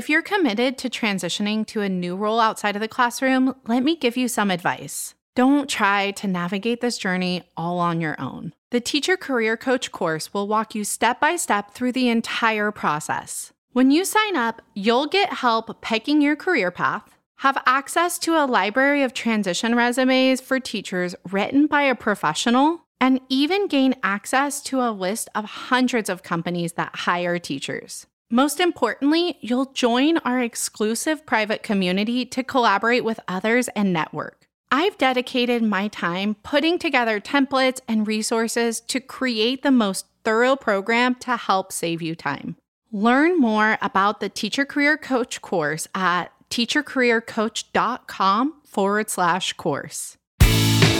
If you're committed to transitioning to a new role outside of the classroom, let me give you some advice. Don't try to navigate this journey all on your own. The Teacher Career Coach course will walk you step by step through the entire process. When you sign up, you'll get help picking your career path, have access to a library of transition resumes for teachers written by a professional, and even gain access to a list of hundreds of companies that hire teachers. Most importantly, you'll join our exclusive private community to collaborate with others and network. I've dedicated my time putting together templates and resources to create the most thorough program to help save you time. Learn more about the Teacher Career Coach course at teachercareercoach.com forward slash course.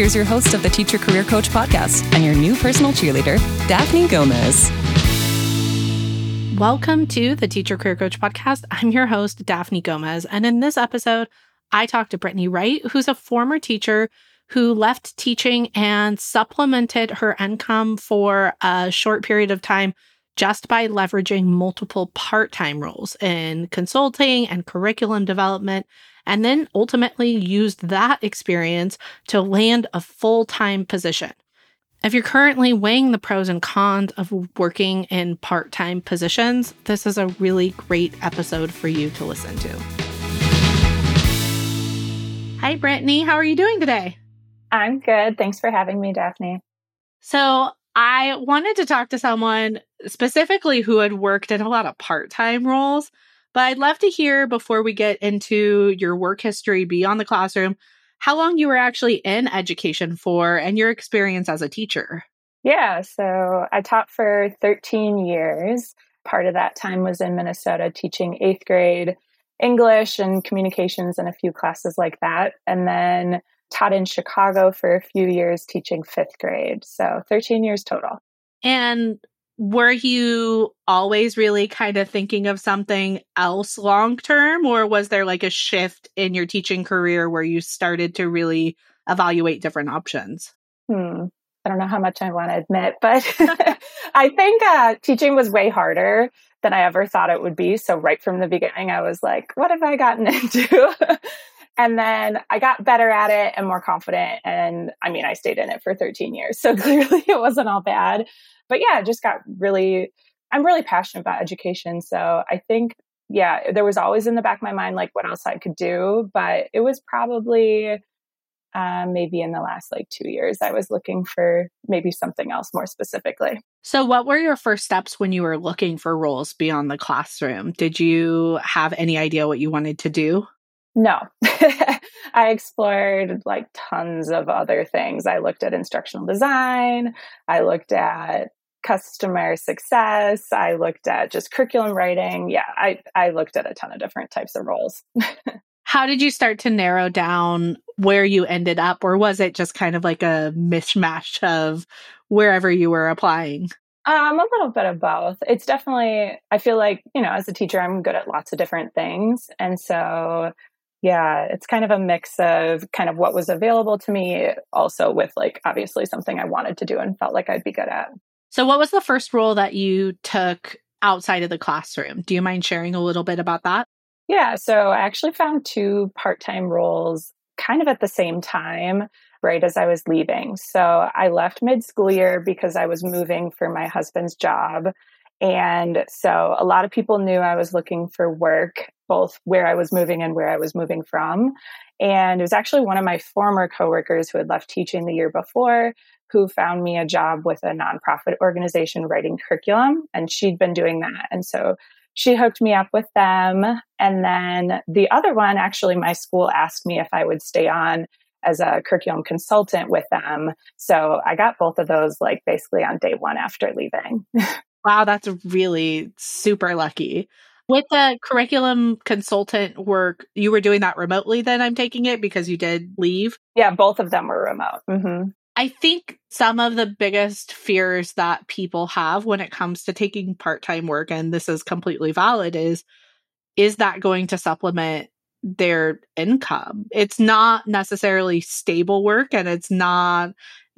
Here's your host of the Teacher Career Coach podcast and your new personal cheerleader, Daphne Gomez. Welcome to the Teacher Career Coach podcast. I'm your host, Daphne Gomez. And in this episode, I talked to Brittani Wright, who's a former teacher who left teaching and supplemented her income for a short period of time just by leveraging multiple part time roles in consulting and curriculum development, and then ultimately used that experience to land a full time position. If you're currently weighing the pros and cons of working in part time positions, this is a really great episode for you to listen to. Hi, Brittani. How are you doing today? I'm good. Thanks for having me, Daphne. So, I wanted to talk to someone specifically who had worked in a lot of part time roles, but I'd love to hear before we get into your work history beyond the classroom how long you were actually in education for and your experience as a teacher. Yeah, so I taught for 13 years. Part of that time was in Minnesota teaching eighth grade English and communications and a few classes like that. And then taught in Chicago for a few years teaching fifth grade. So 13 years total. And were you always really kind of thinking of something else long term, or was there like a shift in your teaching career where you started to really evaluate different options? Hmm. I don't know how much I want to admit, but I think uh, teaching was way harder than I ever thought it would be. So, right from the beginning, I was like, what have I gotten into? and then I got better at it and more confident. And I mean, I stayed in it for 13 years. So, clearly, it wasn't all bad but yeah, just got really, I'm really passionate about education. So I think, yeah, there was always in the back of my mind, like what else I could do. But it was probably um, maybe in the last like two years, I was looking for maybe something else more specifically. So, what were your first steps when you were looking for roles beyond the classroom? Did you have any idea what you wanted to do? No, I explored like tons of other things. I looked at instructional design. I looked at customer success. I looked at just curriculum writing. Yeah, I, I looked at a ton of different types of roles. How did you start to narrow down where you ended up, or was it just kind of like a mishmash of wherever you were applying? Um, a little bit of both. It's definitely, I feel like, you know, as a teacher, I'm good at lots of different things. And so, yeah, it's kind of a mix of kind of what was available to me, also with like obviously something I wanted to do and felt like I'd be good at. So, what was the first role that you took outside of the classroom? Do you mind sharing a little bit about that? Yeah, so I actually found two part time roles kind of at the same time, right as I was leaving. So, I left mid school year because I was moving for my husband's job. And so, a lot of people knew I was looking for work, both where I was moving and where I was moving from. And it was actually one of my former coworkers who had left teaching the year before who found me a job with a nonprofit organization writing curriculum, and she'd been doing that. And so she hooked me up with them. And then the other one, actually, my school asked me if I would stay on as a curriculum consultant with them. So I got both of those like basically on day one after leaving. wow, that's really super lucky. With the curriculum consultant work, you were doing that remotely then, I'm taking it, because you did leave? Yeah, both of them were remote. Mm-hmm. I think some of the biggest fears that people have when it comes to taking part time work, and this is completely valid, is is that going to supplement their income? It's not necessarily stable work and it's not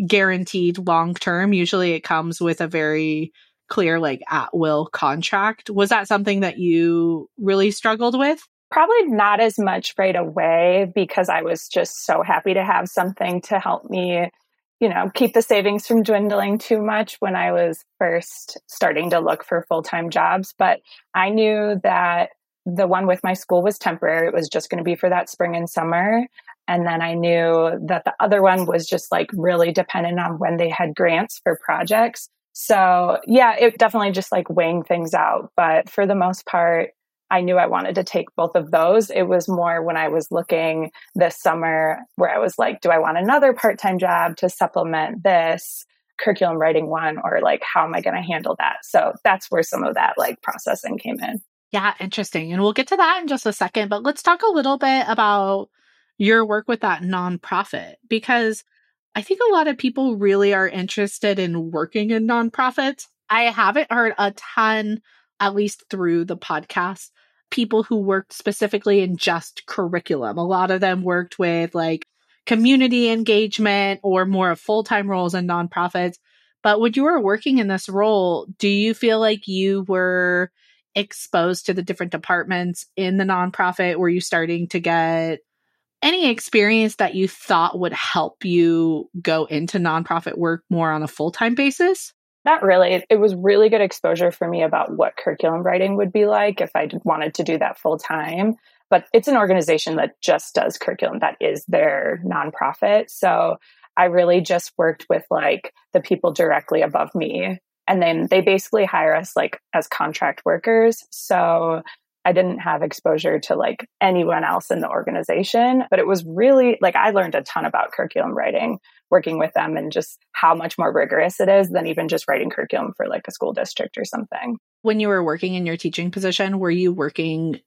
guaranteed long term. Usually it comes with a very clear like at will contract. Was that something that you really struggled with? Probably not as much right away because I was just so happy to have something to help me, you know, keep the savings from dwindling too much when I was first starting to look for full time jobs. But I knew that the one with my school was temporary. It was just going to be for that spring and summer. And then I knew that the other one was just like really dependent on when they had grants for projects. So yeah, it definitely just like weighing things out. But for the most part, I knew I wanted to take both of those. It was more when I was looking this summer where I was like, do I want another part time job to supplement this curriculum writing one? Or like, how am I going to handle that? So that's where some of that like processing came in. Yeah, interesting. And we'll get to that in just a second. But let's talk a little bit about your work with that nonprofit because I think a lot of people really are interested in working in nonprofits. I haven't heard a ton, at least through the podcast, people who worked specifically in just curriculum. A lot of them worked with like community engagement or more of full time roles in nonprofits. But when you were working in this role, do you feel like you were exposed to the different departments in the nonprofit? Were you starting to get any experience that you thought would help you go into nonprofit work more on a full time basis? Not really. It was really good exposure for me about what curriculum writing would be like if I wanted to do that full time. But it's an organization that just does curriculum, that is their nonprofit. So I really just worked with like the people directly above me. And then they basically hire us like as contract workers. So I didn't have exposure to like anyone else in the organization, but it was really like I learned a ton about curriculum writing working with them and just how much more rigorous it is than even just writing curriculum for like a school district or something. When you were working in your teaching position, were you working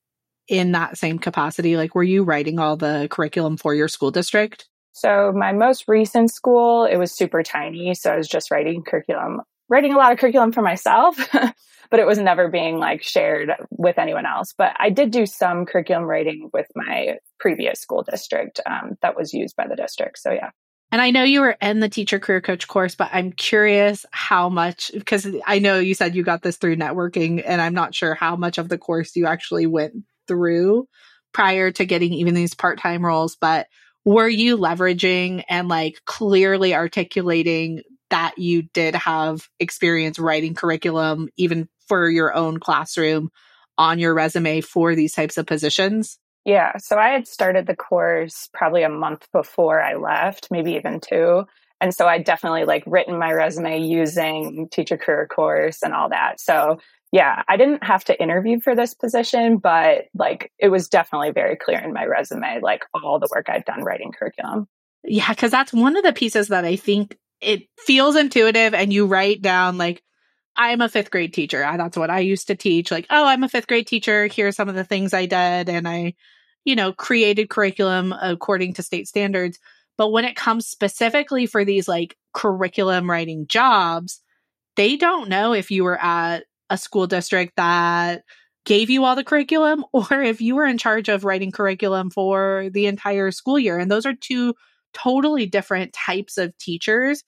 in that same capacity? Like, were you writing all the curriculum for your school district? So, my most recent school, it was super tiny. So, I was just writing curriculum, writing a lot of curriculum for myself. but it was never being like shared with anyone else. But I did do some curriculum writing with my previous school district um, that was used by the district. So yeah. And I know you were in the teacher career coach course, but I'm curious how much, because I know you said you got this through networking, and I'm not sure how much of the course you actually went through prior to getting even these part time roles. But were you leveraging and like clearly articulating that you did have experience writing curriculum, even for your own classroom on your resume for these types of positions? Yeah. So I had started the course probably a month before I left, maybe even two. And so I definitely like written my resume using teacher career course and all that. So yeah, I didn't have to interview for this position, but like it was definitely very clear in my resume, like all the work I'd done writing curriculum. Yeah, because that's one of the pieces that I think it feels intuitive and you write down like I'm a fifth grade teacher. That's what I used to teach. Like, oh, I'm a fifth grade teacher. Here are some of the things I did. And I, you know, created curriculum according to state standards. But when it comes specifically for these like curriculum writing jobs, they don't know if you were at a school district that gave you all the curriculum or if you were in charge of writing curriculum for the entire school year. And those are two totally different types of teachers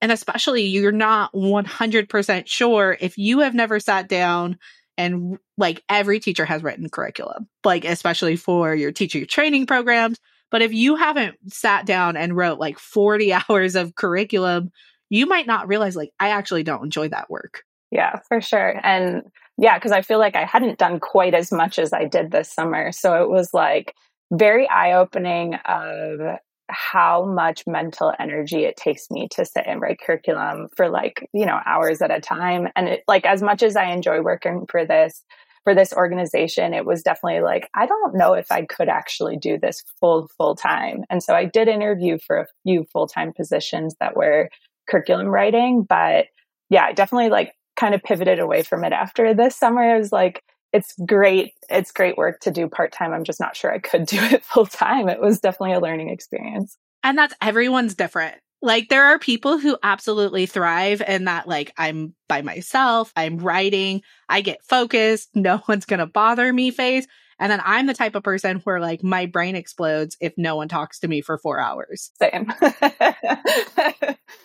and especially you're not 100% sure if you have never sat down and like every teacher has written curriculum, like especially for your teacher training programs. But if you haven't sat down and wrote like 40 hours of curriculum, you might not realize like I actually don't enjoy that work. Yeah, for sure. And yeah, because I feel like I hadn't done quite as much as I did this summer. So it was like very eye opening of how much mental energy it takes me to sit and write curriculum for like, you know, hours at a time. And it, like, as much as I enjoy working for this, for this organization, it was definitely like, I don't know if I could actually do this full, full time. And so I did interview for a few full time positions that were curriculum writing. But yeah, I definitely like kind of pivoted away from it after this summer. I was like, it's great. It's great work to do part time. I'm just not sure I could do it full time. It was definitely a learning experience. And that's everyone's different. Like there are people who absolutely thrive in that like I'm by myself, I'm writing, I get focused, no one's going to bother me phase. And then I'm the type of person where like my brain explodes if no one talks to me for 4 hours. Same.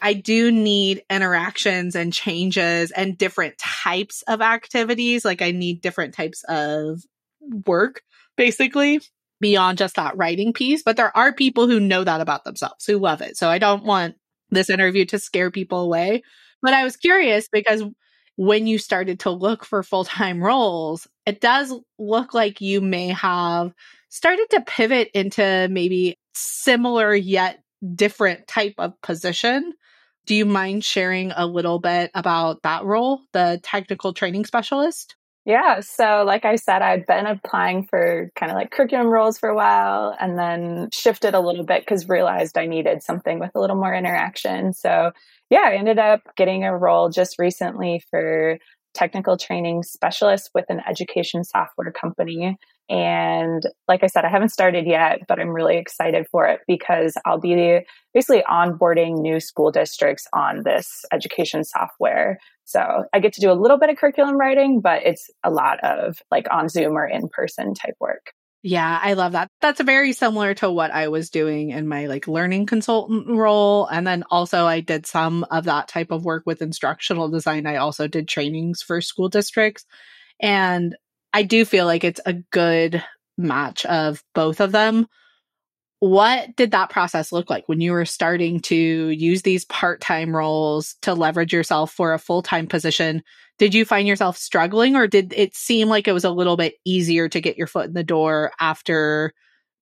I do need interactions and changes and different types of activities. Like I need different types of work basically beyond just that writing piece. But there are people who know that about themselves, who love it. So I don't want this interview to scare people away. But I was curious because when you started to look for full time roles, it does look like you may have started to pivot into maybe similar yet different type of position. Do you mind sharing a little bit about that role, the technical training specialist? Yeah. So, like I said, I'd been applying for kind of like curriculum roles for a while and then shifted a little bit because realized I needed something with a little more interaction. So, yeah, I ended up getting a role just recently for technical training specialist with an education software company. And like I said, I haven't started yet, but I'm really excited for it because I'll be basically onboarding new school districts on this education software. So I get to do a little bit of curriculum writing, but it's a lot of like on Zoom or in person type work. Yeah, I love that. That's very similar to what I was doing in my like learning consultant role. And then also I did some of that type of work with instructional design. I also did trainings for school districts. And I do feel like it's a good match of both of them. What did that process look like when you were starting to use these part time roles to leverage yourself for a full time position? Did you find yourself struggling, or did it seem like it was a little bit easier to get your foot in the door after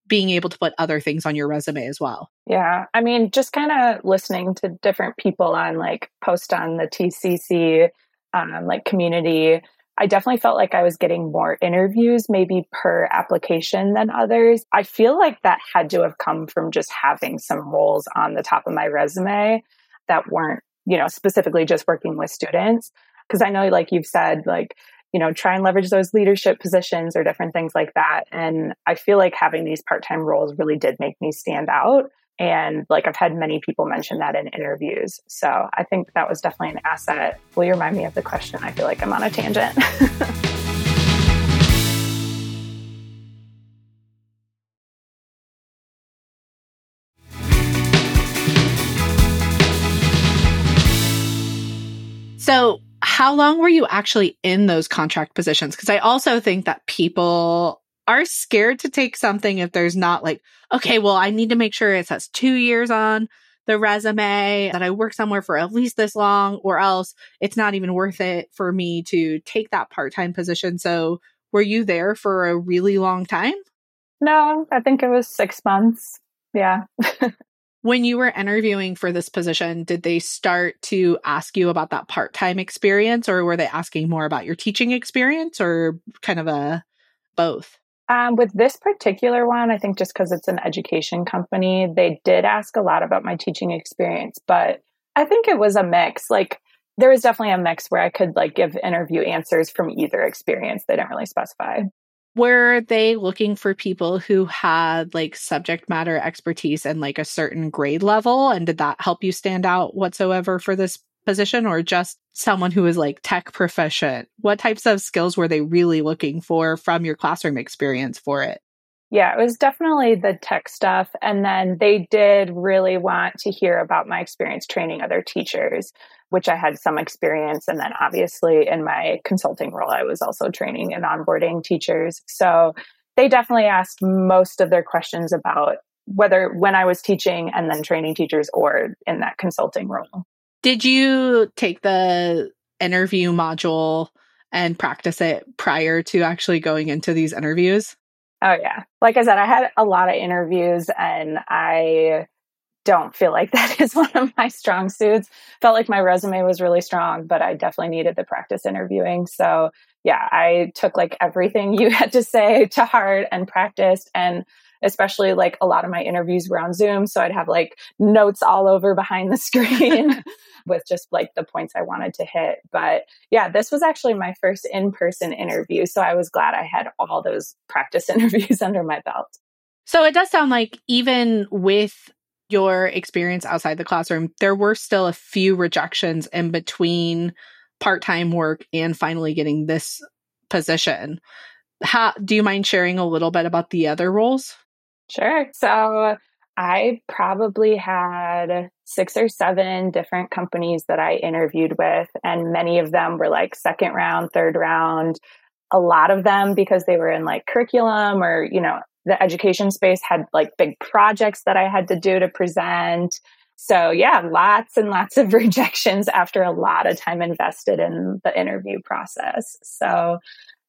being able to put other things on your resume as well? Yeah. I mean, just kind of listening to different people on like post on the TCC, um, like community I definitely felt like I was getting more interviews, maybe per application than others. I feel like that had to have come from just having some roles on the top of my resume that weren't, you know, specifically just working with students. Cause I know, like you've said, like, you know, try and leverage those leadership positions or different things like that. And I feel like having these part time roles really did make me stand out. And like I've had many people mention that in interviews. So I think that was definitely an asset. Will you remind me of the question? I feel like I'm on a tangent. so, how long were you actually in those contract positions? Because I also think that people are scared to take something if there's not like, okay, well, I need to make sure it says two years on the resume that I work somewhere for at least this long, or else it's not even worth it for me to take that part time position. So, were you there for a really long time? No, I think it was six months. Yeah. when you were interviewing for this position, did they start to ask you about that part time experience, or were they asking more about your teaching experience, or kind of a both? Um, with this particular one, I think just because it's an education company, they did ask a lot about my teaching experience, but I think it was a mix. Like there was definitely a mix where I could like give interview answers from either experience. They didn't really specify. Were they looking for people who had like subject matter expertise and like a certain grade level? And did that help you stand out whatsoever for this position or just someone who is like tech proficient? What types of skills were they really looking for from your classroom experience for it? Yeah, it was definitely the tech stuff. And then they did really want to hear about my experience training other teachers, which I had some experience. And then obviously in my consulting role, I was also training and onboarding teachers. So they definitely asked most of their questions about whether when I was teaching and then training teachers or in that consulting role. Did you take the interview module and practice it prior to actually going into these interviews? Oh, yeah. Like I said, I had a lot of interviews and I don't feel like that is one of my strong suits. Felt like my resume was really strong, but I definitely needed the practice interviewing. So, yeah, I took like everything you had to say to heart and practiced. And especially like a lot of my interviews were on Zoom. So I'd have like notes all over behind the screen with just like the points I wanted to hit. But yeah, this was actually my first in person interview. So I was glad I had all those practice interviews under my belt. So it does sound like even with your experience outside the classroom, there were still a few rejections in between part time work and finally getting this position. How, do you mind sharing a little bit about the other roles? Sure. So I probably had six or seven different companies that I interviewed with, and many of them were like second round, third round. A lot of them because they were in like curriculum or, you know, the education space had like big projects that I had to do to present. So, yeah, lots and lots of rejections after a lot of time invested in the interview process. So,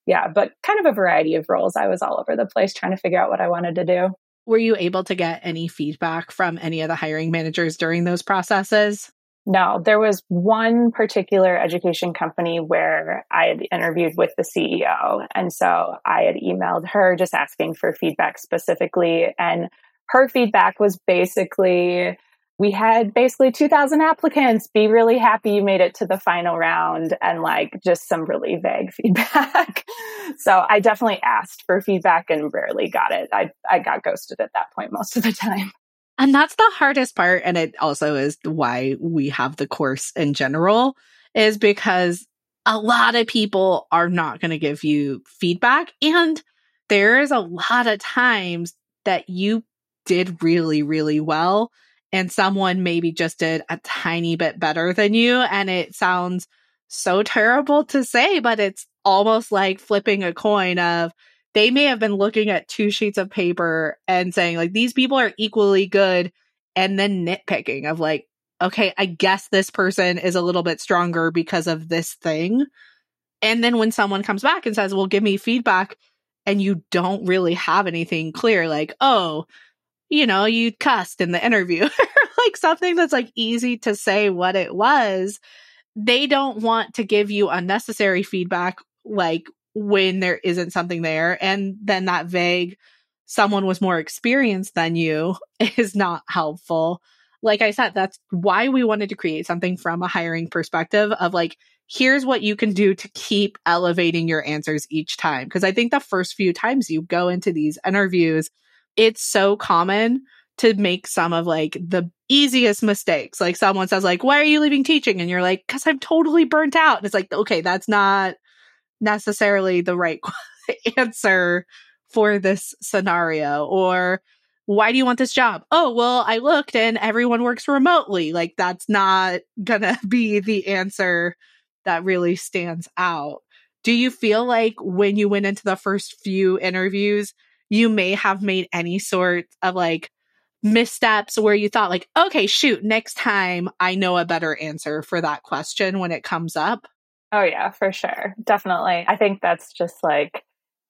yeah, but kind of a variety of roles. I was all over the place trying to figure out what I wanted to do. Were you able to get any feedback from any of the hiring managers during those processes? No, there was one particular education company where I had interviewed with the CEO. And so I had emailed her just asking for feedback specifically. And her feedback was basically we had basically 2000 applicants. Be really happy you made it to the final round and like just some really vague feedback. So i definitely asked for feedback and rarely got it. I i got ghosted at that point most of the time. And that's the hardest part and it also is why we have the course in general is because a lot of people are not going to give you feedback and there is a lot of times that you did really really well and someone maybe just did a tiny bit better than you. And it sounds so terrible to say, but it's almost like flipping a coin of they may have been looking at two sheets of paper and saying, like, these people are equally good, and then nitpicking of, like, okay, I guess this person is a little bit stronger because of this thing. And then when someone comes back and says, well, give me feedback, and you don't really have anything clear, like, oh, you know, you cussed in the interview, like something that's like easy to say what it was. They don't want to give you unnecessary feedback, like when there isn't something there. And then that vague, someone was more experienced than you is not helpful. Like I said, that's why we wanted to create something from a hiring perspective of like, here's what you can do to keep elevating your answers each time. Cause I think the first few times you go into these interviews, it's so common to make some of like the easiest mistakes. Like someone says like, "Why are you leaving teaching?" and you're like, "Cuz I'm totally burnt out." And it's like, "Okay, that's not necessarily the right answer for this scenario." Or why do you want this job? Oh, well, I looked and everyone works remotely. Like that's not going to be the answer that really stands out. Do you feel like when you went into the first few interviews you may have made any sort of like missteps where you thought like okay shoot next time i know a better answer for that question when it comes up. Oh yeah for sure. Definitely. I think that's just like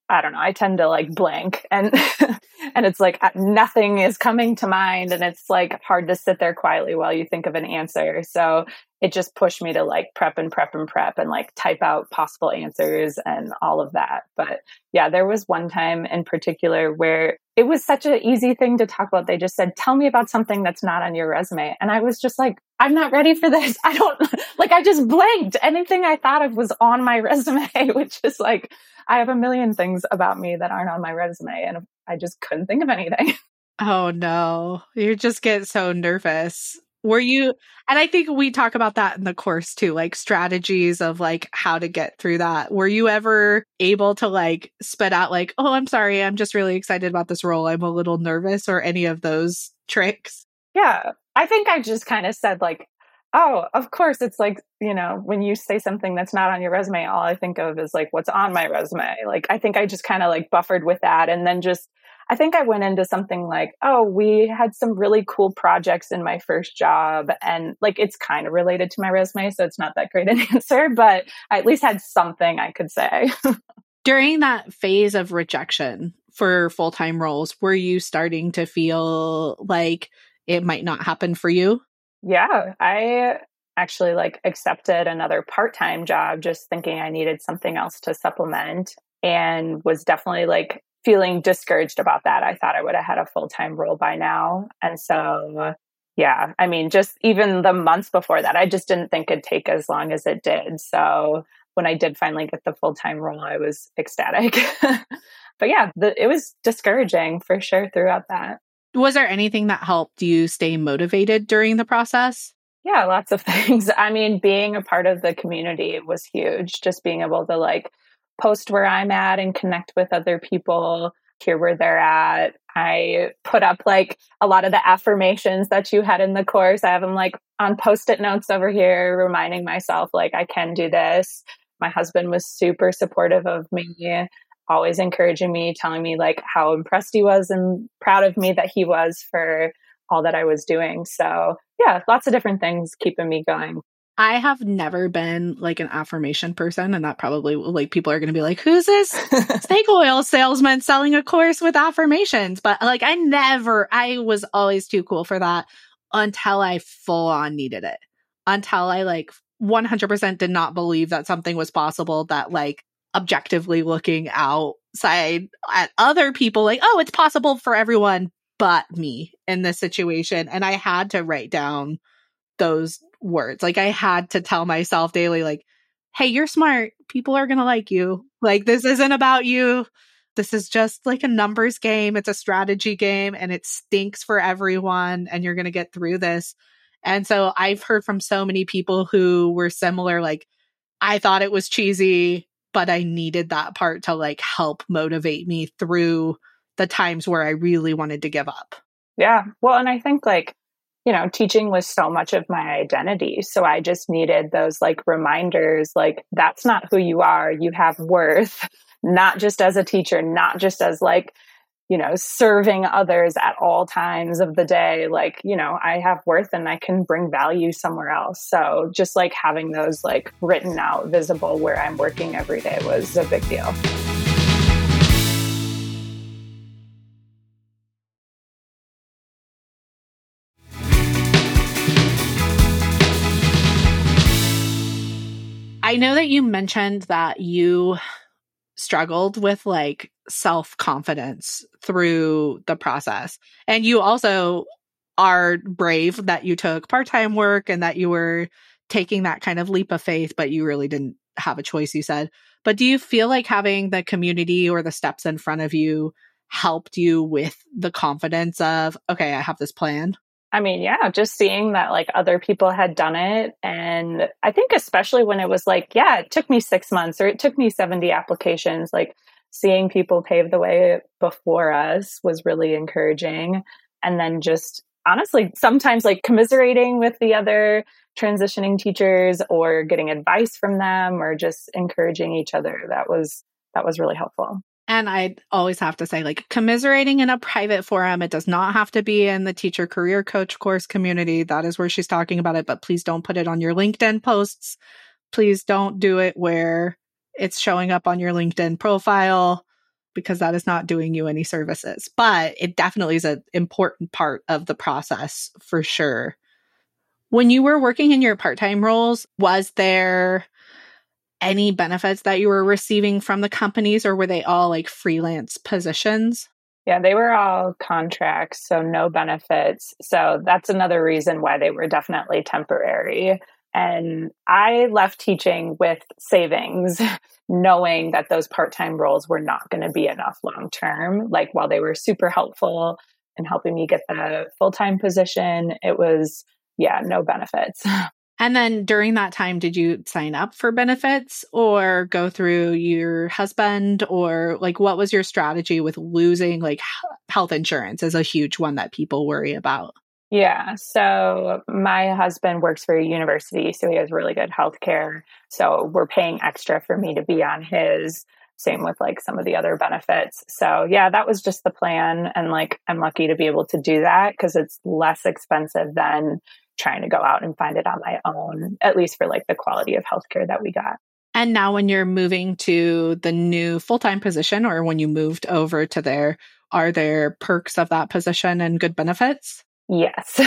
i don't know i tend to like blank and and it's like uh, nothing is coming to mind and it's like hard to sit there quietly while you think of an answer so it just pushed me to like prep and prep and prep and like type out possible answers and all of that. But yeah, there was one time in particular where it was such an easy thing to talk about. They just said, Tell me about something that's not on your resume. And I was just like, I'm not ready for this. I don't like, I just blanked. Anything I thought of was on my resume, which is like, I have a million things about me that aren't on my resume. And I just couldn't think of anything. Oh no, you just get so nervous were you and i think we talk about that in the course too like strategies of like how to get through that were you ever able to like spit out like oh i'm sorry i'm just really excited about this role i'm a little nervous or any of those tricks yeah i think i just kind of said like oh of course it's like you know when you say something that's not on your resume all i think of is like what's on my resume like i think i just kind of like buffered with that and then just I think I went into something like, oh, we had some really cool projects in my first job. And like it's kind of related to my resume. So it's not that great an answer, but I at least had something I could say. During that phase of rejection for full time roles, were you starting to feel like it might not happen for you? Yeah. I actually like accepted another part time job just thinking I needed something else to supplement and was definitely like feeling discouraged about that. I thought I would have had a full time role by now. And so, yeah, I mean, just even the months before that, I just didn't think it'd take as long as it did. So when I did finally get the full time role, I was ecstatic. but yeah, the, it was discouraging for sure throughout that. Was there anything that helped you stay motivated during the process? Yeah, lots of things. I mean, being a part of the community was huge. Just being able to like post where I'm at and connect with other people, hear where they're at. I put up like a lot of the affirmations that you had in the course. I have them like on post it notes over here, reminding myself like I can do this. My husband was super supportive of me, always encouraging me, telling me like how impressed he was and proud of me that he was for all that I was doing. So, yeah, lots of different things keeping me going. I have never been like an affirmation person, and that probably like people are going to be like, "Who's this snake oil salesman selling a course with affirmations?" But like, I never, I was always too cool for that until I full on needed it. Until I like 100% did not believe that something was possible that like objectively looking outside at other people, like, oh, it's possible for everyone but me in this situation. And I had to write down those words. Like I had to tell myself daily, like, hey, you're smart. People are going to like you. Like, this isn't about you. This is just like a numbers game. It's a strategy game and it stinks for everyone. And you're going to get through this. And so I've heard from so many people who were similar, like, I thought it was cheesy, but I needed that part to like help motivate me through the times where I really wanted to give up. Yeah. Well, and I think like you know, teaching was so much of my identity. So I just needed those like reminders like, that's not who you are. You have worth, not just as a teacher, not just as like, you know, serving others at all times of the day. Like, you know, I have worth and I can bring value somewhere else. So just like having those like written out, visible where I'm working every day was a big deal. I know that you mentioned that you struggled with like self confidence through the process. And you also are brave that you took part time work and that you were taking that kind of leap of faith, but you really didn't have a choice, you said. But do you feel like having the community or the steps in front of you helped you with the confidence of, okay, I have this plan? I mean, yeah, just seeing that like other people had done it. And I think, especially when it was like, yeah, it took me six months or it took me 70 applications, like seeing people pave the way before us was really encouraging. And then just honestly, sometimes like commiserating with the other transitioning teachers or getting advice from them or just encouraging each other. That was, that was really helpful. And I always have to say, like, commiserating in a private forum, it does not have to be in the teacher career coach course community. That is where she's talking about it, but please don't put it on your LinkedIn posts. Please don't do it where it's showing up on your LinkedIn profile because that is not doing you any services. But it definitely is an important part of the process for sure. When you were working in your part time roles, was there any benefits that you were receiving from the companies or were they all like freelance positions? Yeah, they were all contracts, so no benefits. So that's another reason why they were definitely temporary. And I left teaching with savings, knowing that those part time roles were not going to be enough long term. Like, while they were super helpful in helping me get the full time position, it was, yeah, no benefits. And then during that time, did you sign up for benefits or go through your husband or like what was your strategy with losing like health insurance is a huge one that people worry about? Yeah. So my husband works for a university, so he has really good health care. So we're paying extra for me to be on his. Same with like some of the other benefits. So yeah, that was just the plan. And like I'm lucky to be able to do that because it's less expensive than trying to go out and find it on my own, at least for like the quality of healthcare that we got. And now, when you're moving to the new full time position, or when you moved over to there, are there perks of that position and good benefits? Yes.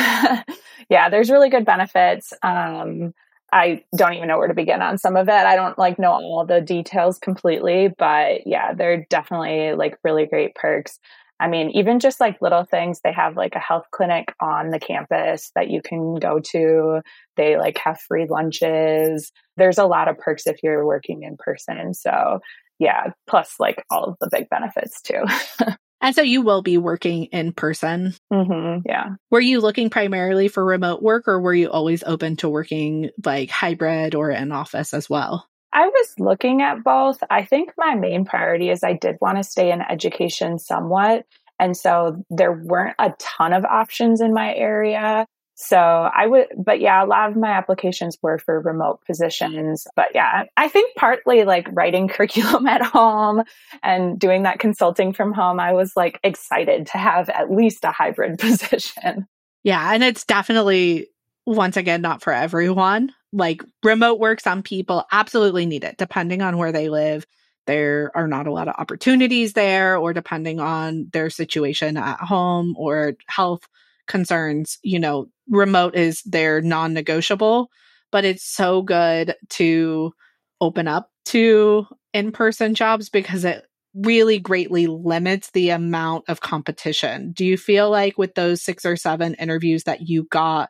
yeah, there's really good benefits. Um, I don't even know where to begin on some of it. I don't like know all the details completely, but yeah, they're definitely like really great perks. I mean, even just like little things, they have like a health clinic on the campus that you can go to. They like have free lunches. There's a lot of perks if you're working in person. So, yeah, plus like all of the big benefits too. And so you will be working in person. Mm-hmm, yeah. Were you looking primarily for remote work or were you always open to working like hybrid or in office as well? I was looking at both. I think my main priority is I did want to stay in education somewhat. And so there weren't a ton of options in my area. So I would, but yeah, a lot of my applications were for remote positions. But yeah, I think partly like writing curriculum at home and doing that consulting from home, I was like excited to have at least a hybrid position. Yeah. And it's definitely, once again, not for everyone. Like remote work, some people absolutely need it, depending on where they live. There are not a lot of opportunities there, or depending on their situation at home or health concerns, you know, remote is their non negotiable, but it's so good to open up to in person jobs because it really greatly limits the amount of competition. Do you feel like with those six or seven interviews that you got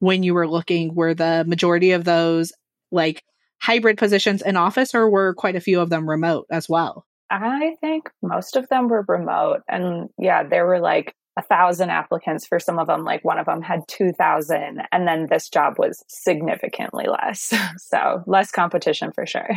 when you were looking, were the majority of those like hybrid positions in office or were quite a few of them remote as well? I think most of them were remote. And yeah, there were like a thousand applicants for some of them like one of them had 2000 and then this job was significantly less. So less competition for sure.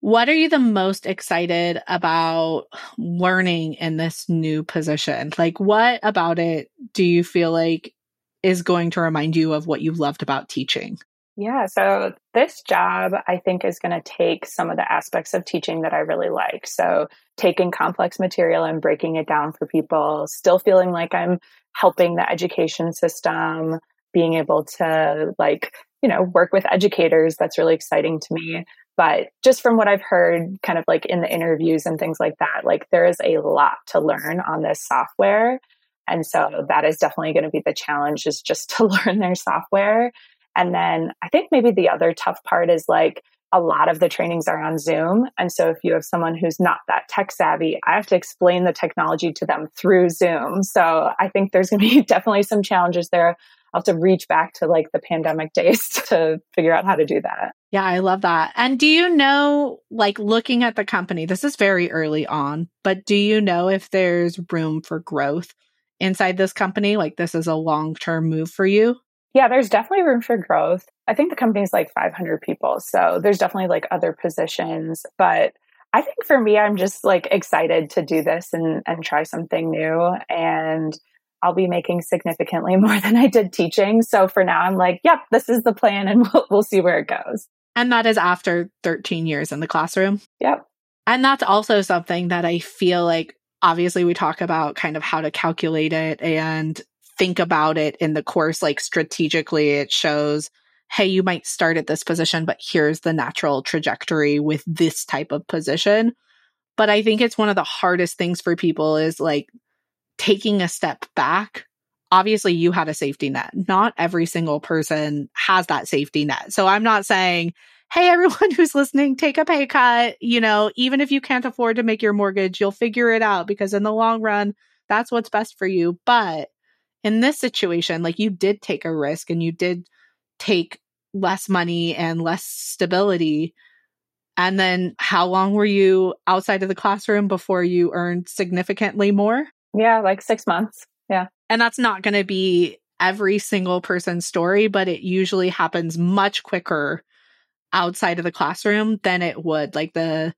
What are you the most excited about learning in this new position? Like what about it do you feel like is going to remind you of what you loved about teaching? Yeah, so this job I think is going to take some of the aspects of teaching that I really like. So, taking complex material and breaking it down for people, still feeling like I'm helping the education system, being able to like, you know, work with educators, that's really exciting to me. But just from what I've heard, kind of like in the interviews and things like that, like there is a lot to learn on this software. And so that is definitely going to be the challenge is just to learn their software and then I think maybe the other tough part is like a lot of the trainings are on Zoom. And so if you have someone who's not that tech savvy, I have to explain the technology to them through Zoom. So I think there's going to be definitely some challenges there. I'll have to reach back to like the pandemic days to figure out how to do that. Yeah, I love that. And do you know, like looking at the company, this is very early on, but do you know if there's room for growth inside this company? Like this is a long term move for you? Yeah, there's definitely room for growth. I think the company's like 500 people. So there's definitely like other positions. But I think for me, I'm just like excited to do this and, and try something new. And I'll be making significantly more than I did teaching. So for now, I'm like, yep, this is the plan and we'll, we'll see where it goes. And that is after 13 years in the classroom. Yep. And that's also something that I feel like obviously we talk about kind of how to calculate it and think about it in the course, like strategically, it shows, hey, you might start at this position, but here's the natural trajectory with this type of position. But I think it's one of the hardest things for people is like taking a step back. Obviously, you had a safety net. Not every single person has that safety net. So I'm not saying, hey, everyone who's listening, take a pay cut. You know, even if you can't afford to make your mortgage, you'll figure it out because in the long run, that's what's best for you. But in this situation, like you did take a risk and you did take less money and less stability. And then how long were you outside of the classroom before you earned significantly more? Yeah, like six months. Yeah. And that's not going to be every single person's story, but it usually happens much quicker outside of the classroom than it would. Like the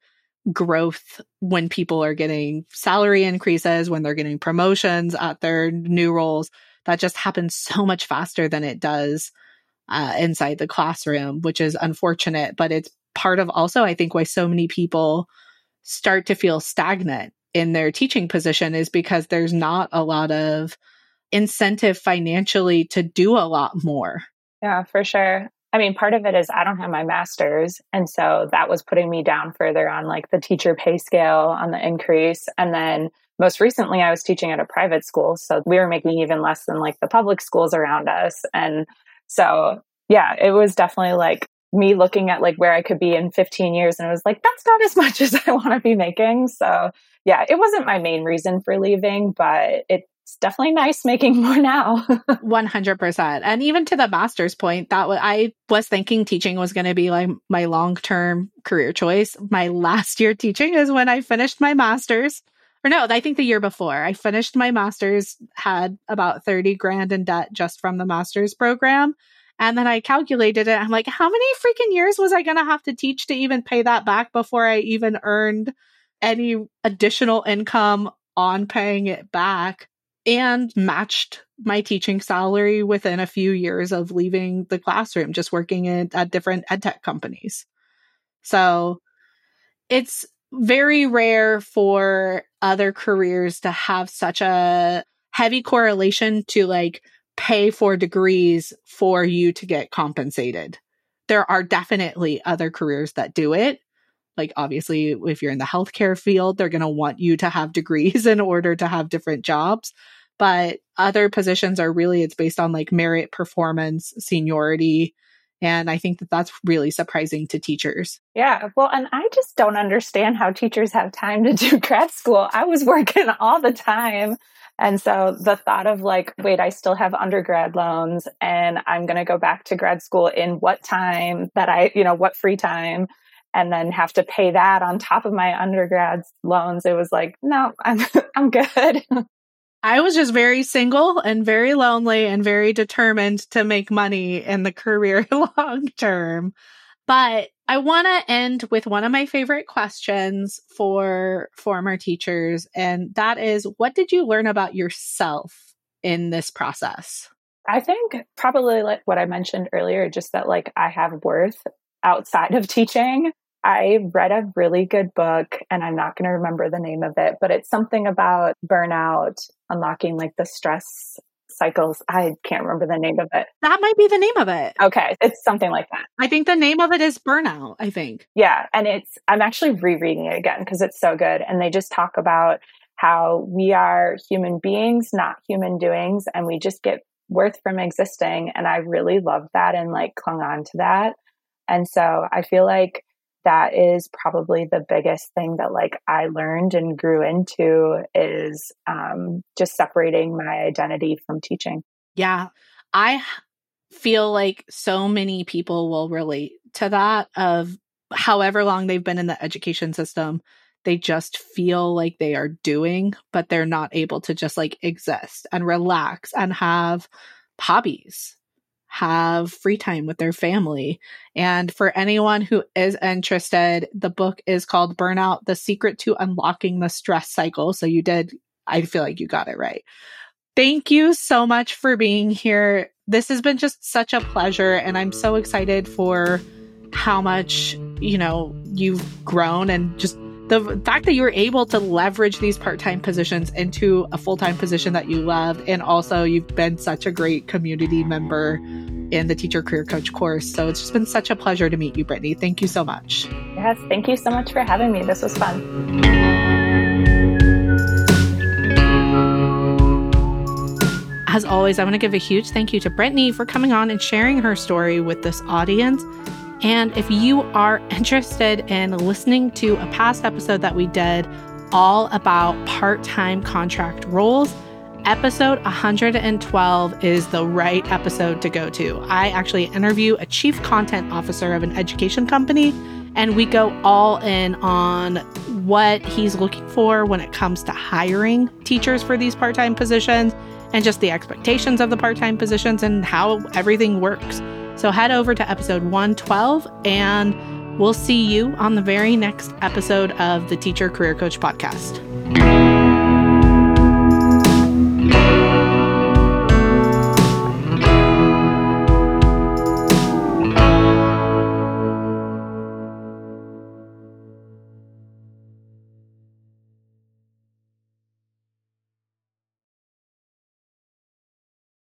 growth when people are getting salary increases, when they're getting promotions at their new roles. That just happens so much faster than it does uh, inside the classroom, which is unfortunate. But it's part of also, I think, why so many people start to feel stagnant in their teaching position is because there's not a lot of incentive financially to do a lot more. Yeah, for sure. I mean, part of it is I don't have my master's. And so that was putting me down further on like the teacher pay scale on the increase. And then most recently, I was teaching at a private school. So we were making even less than like the public schools around us. And so, yeah, it was definitely like me looking at like where I could be in 15 years and I was like, that's not as much as I want to be making. So yeah, it wasn't my main reason for leaving, but it's definitely nice making more now. 100%. And even to the master's point, that was, I was thinking teaching was going to be like my long-term career choice. My last year teaching is when I finished my master's. Or no, I think the year before I finished my master's, had about 30 grand in debt just from the master's program. And then I calculated it. I'm like, how many freaking years was I going to have to teach to even pay that back before I even earned any additional income on paying it back and matched my teaching salary within a few years of leaving the classroom, just working in, at different edtech companies. So it's very rare for other careers to have such a heavy correlation to like pay for degrees for you to get compensated. There are definitely other careers that do it. Like, obviously, if you're in the healthcare field, they're going to want you to have degrees in order to have different jobs. But other positions are really, it's based on like merit, performance, seniority. And I think that that's really surprising to teachers. Yeah. Well, and I just don't understand how teachers have time to do grad school. I was working all the time and so the thought of like, wait, I still have undergrad loans and I'm going to go back to grad school in what time that I, you know, what free time and then have to pay that on top of my undergrad loans. It was like, no, I'm, I'm good. I was just very single and very lonely and very determined to make money in the career long term. But I want to end with one of my favorite questions for former teachers, and that is what did you learn about yourself in this process? I think probably like what I mentioned earlier, just that like I have worth outside of teaching. I read a really good book and I'm not going to remember the name of it, but it's something about burnout, unlocking like the stress cycles. I can't remember the name of it. That might be the name of it. Okay. It's something like that. I think the name of it is Burnout, I think. Yeah. And it's, I'm actually rereading it again because it's so good. And they just talk about how we are human beings, not human doings, and we just get worth from existing. And I really love that and like clung on to that. And so I feel like that is probably the biggest thing that like I learned and grew into is um, just separating my identity from teaching. Yeah, I feel like so many people will relate to that. Of however long they've been in the education system, they just feel like they are doing, but they're not able to just like exist and relax and have hobbies have free time with their family. And for anyone who is interested, the book is called Burnout The Secret to Unlocking the Stress Cycle. So you did, I feel like you got it right. Thank you so much for being here. This has been just such a pleasure. And I'm so excited for how much, you know, you've grown and just the fact that you were able to leverage these part-time positions into a full-time position that you love and also you've been such a great community member in the teacher career coach course. So it's just been such a pleasure to meet you Brittani. Thank you so much. Yes thank you so much for having me. This was fun. As always, I want to give a huge thank you to Brittani for coming on and sharing her story with this audience. And if you are interested in listening to a past episode that we did all about part time contract roles, episode 112 is the right episode to go to. I actually interview a chief content officer of an education company, and we go all in on what he's looking for when it comes to hiring teachers for these part time positions and just the expectations of the part time positions and how everything works. So head over to episode 112 and we'll see you on the very next episode of the Teacher Career Coach podcast.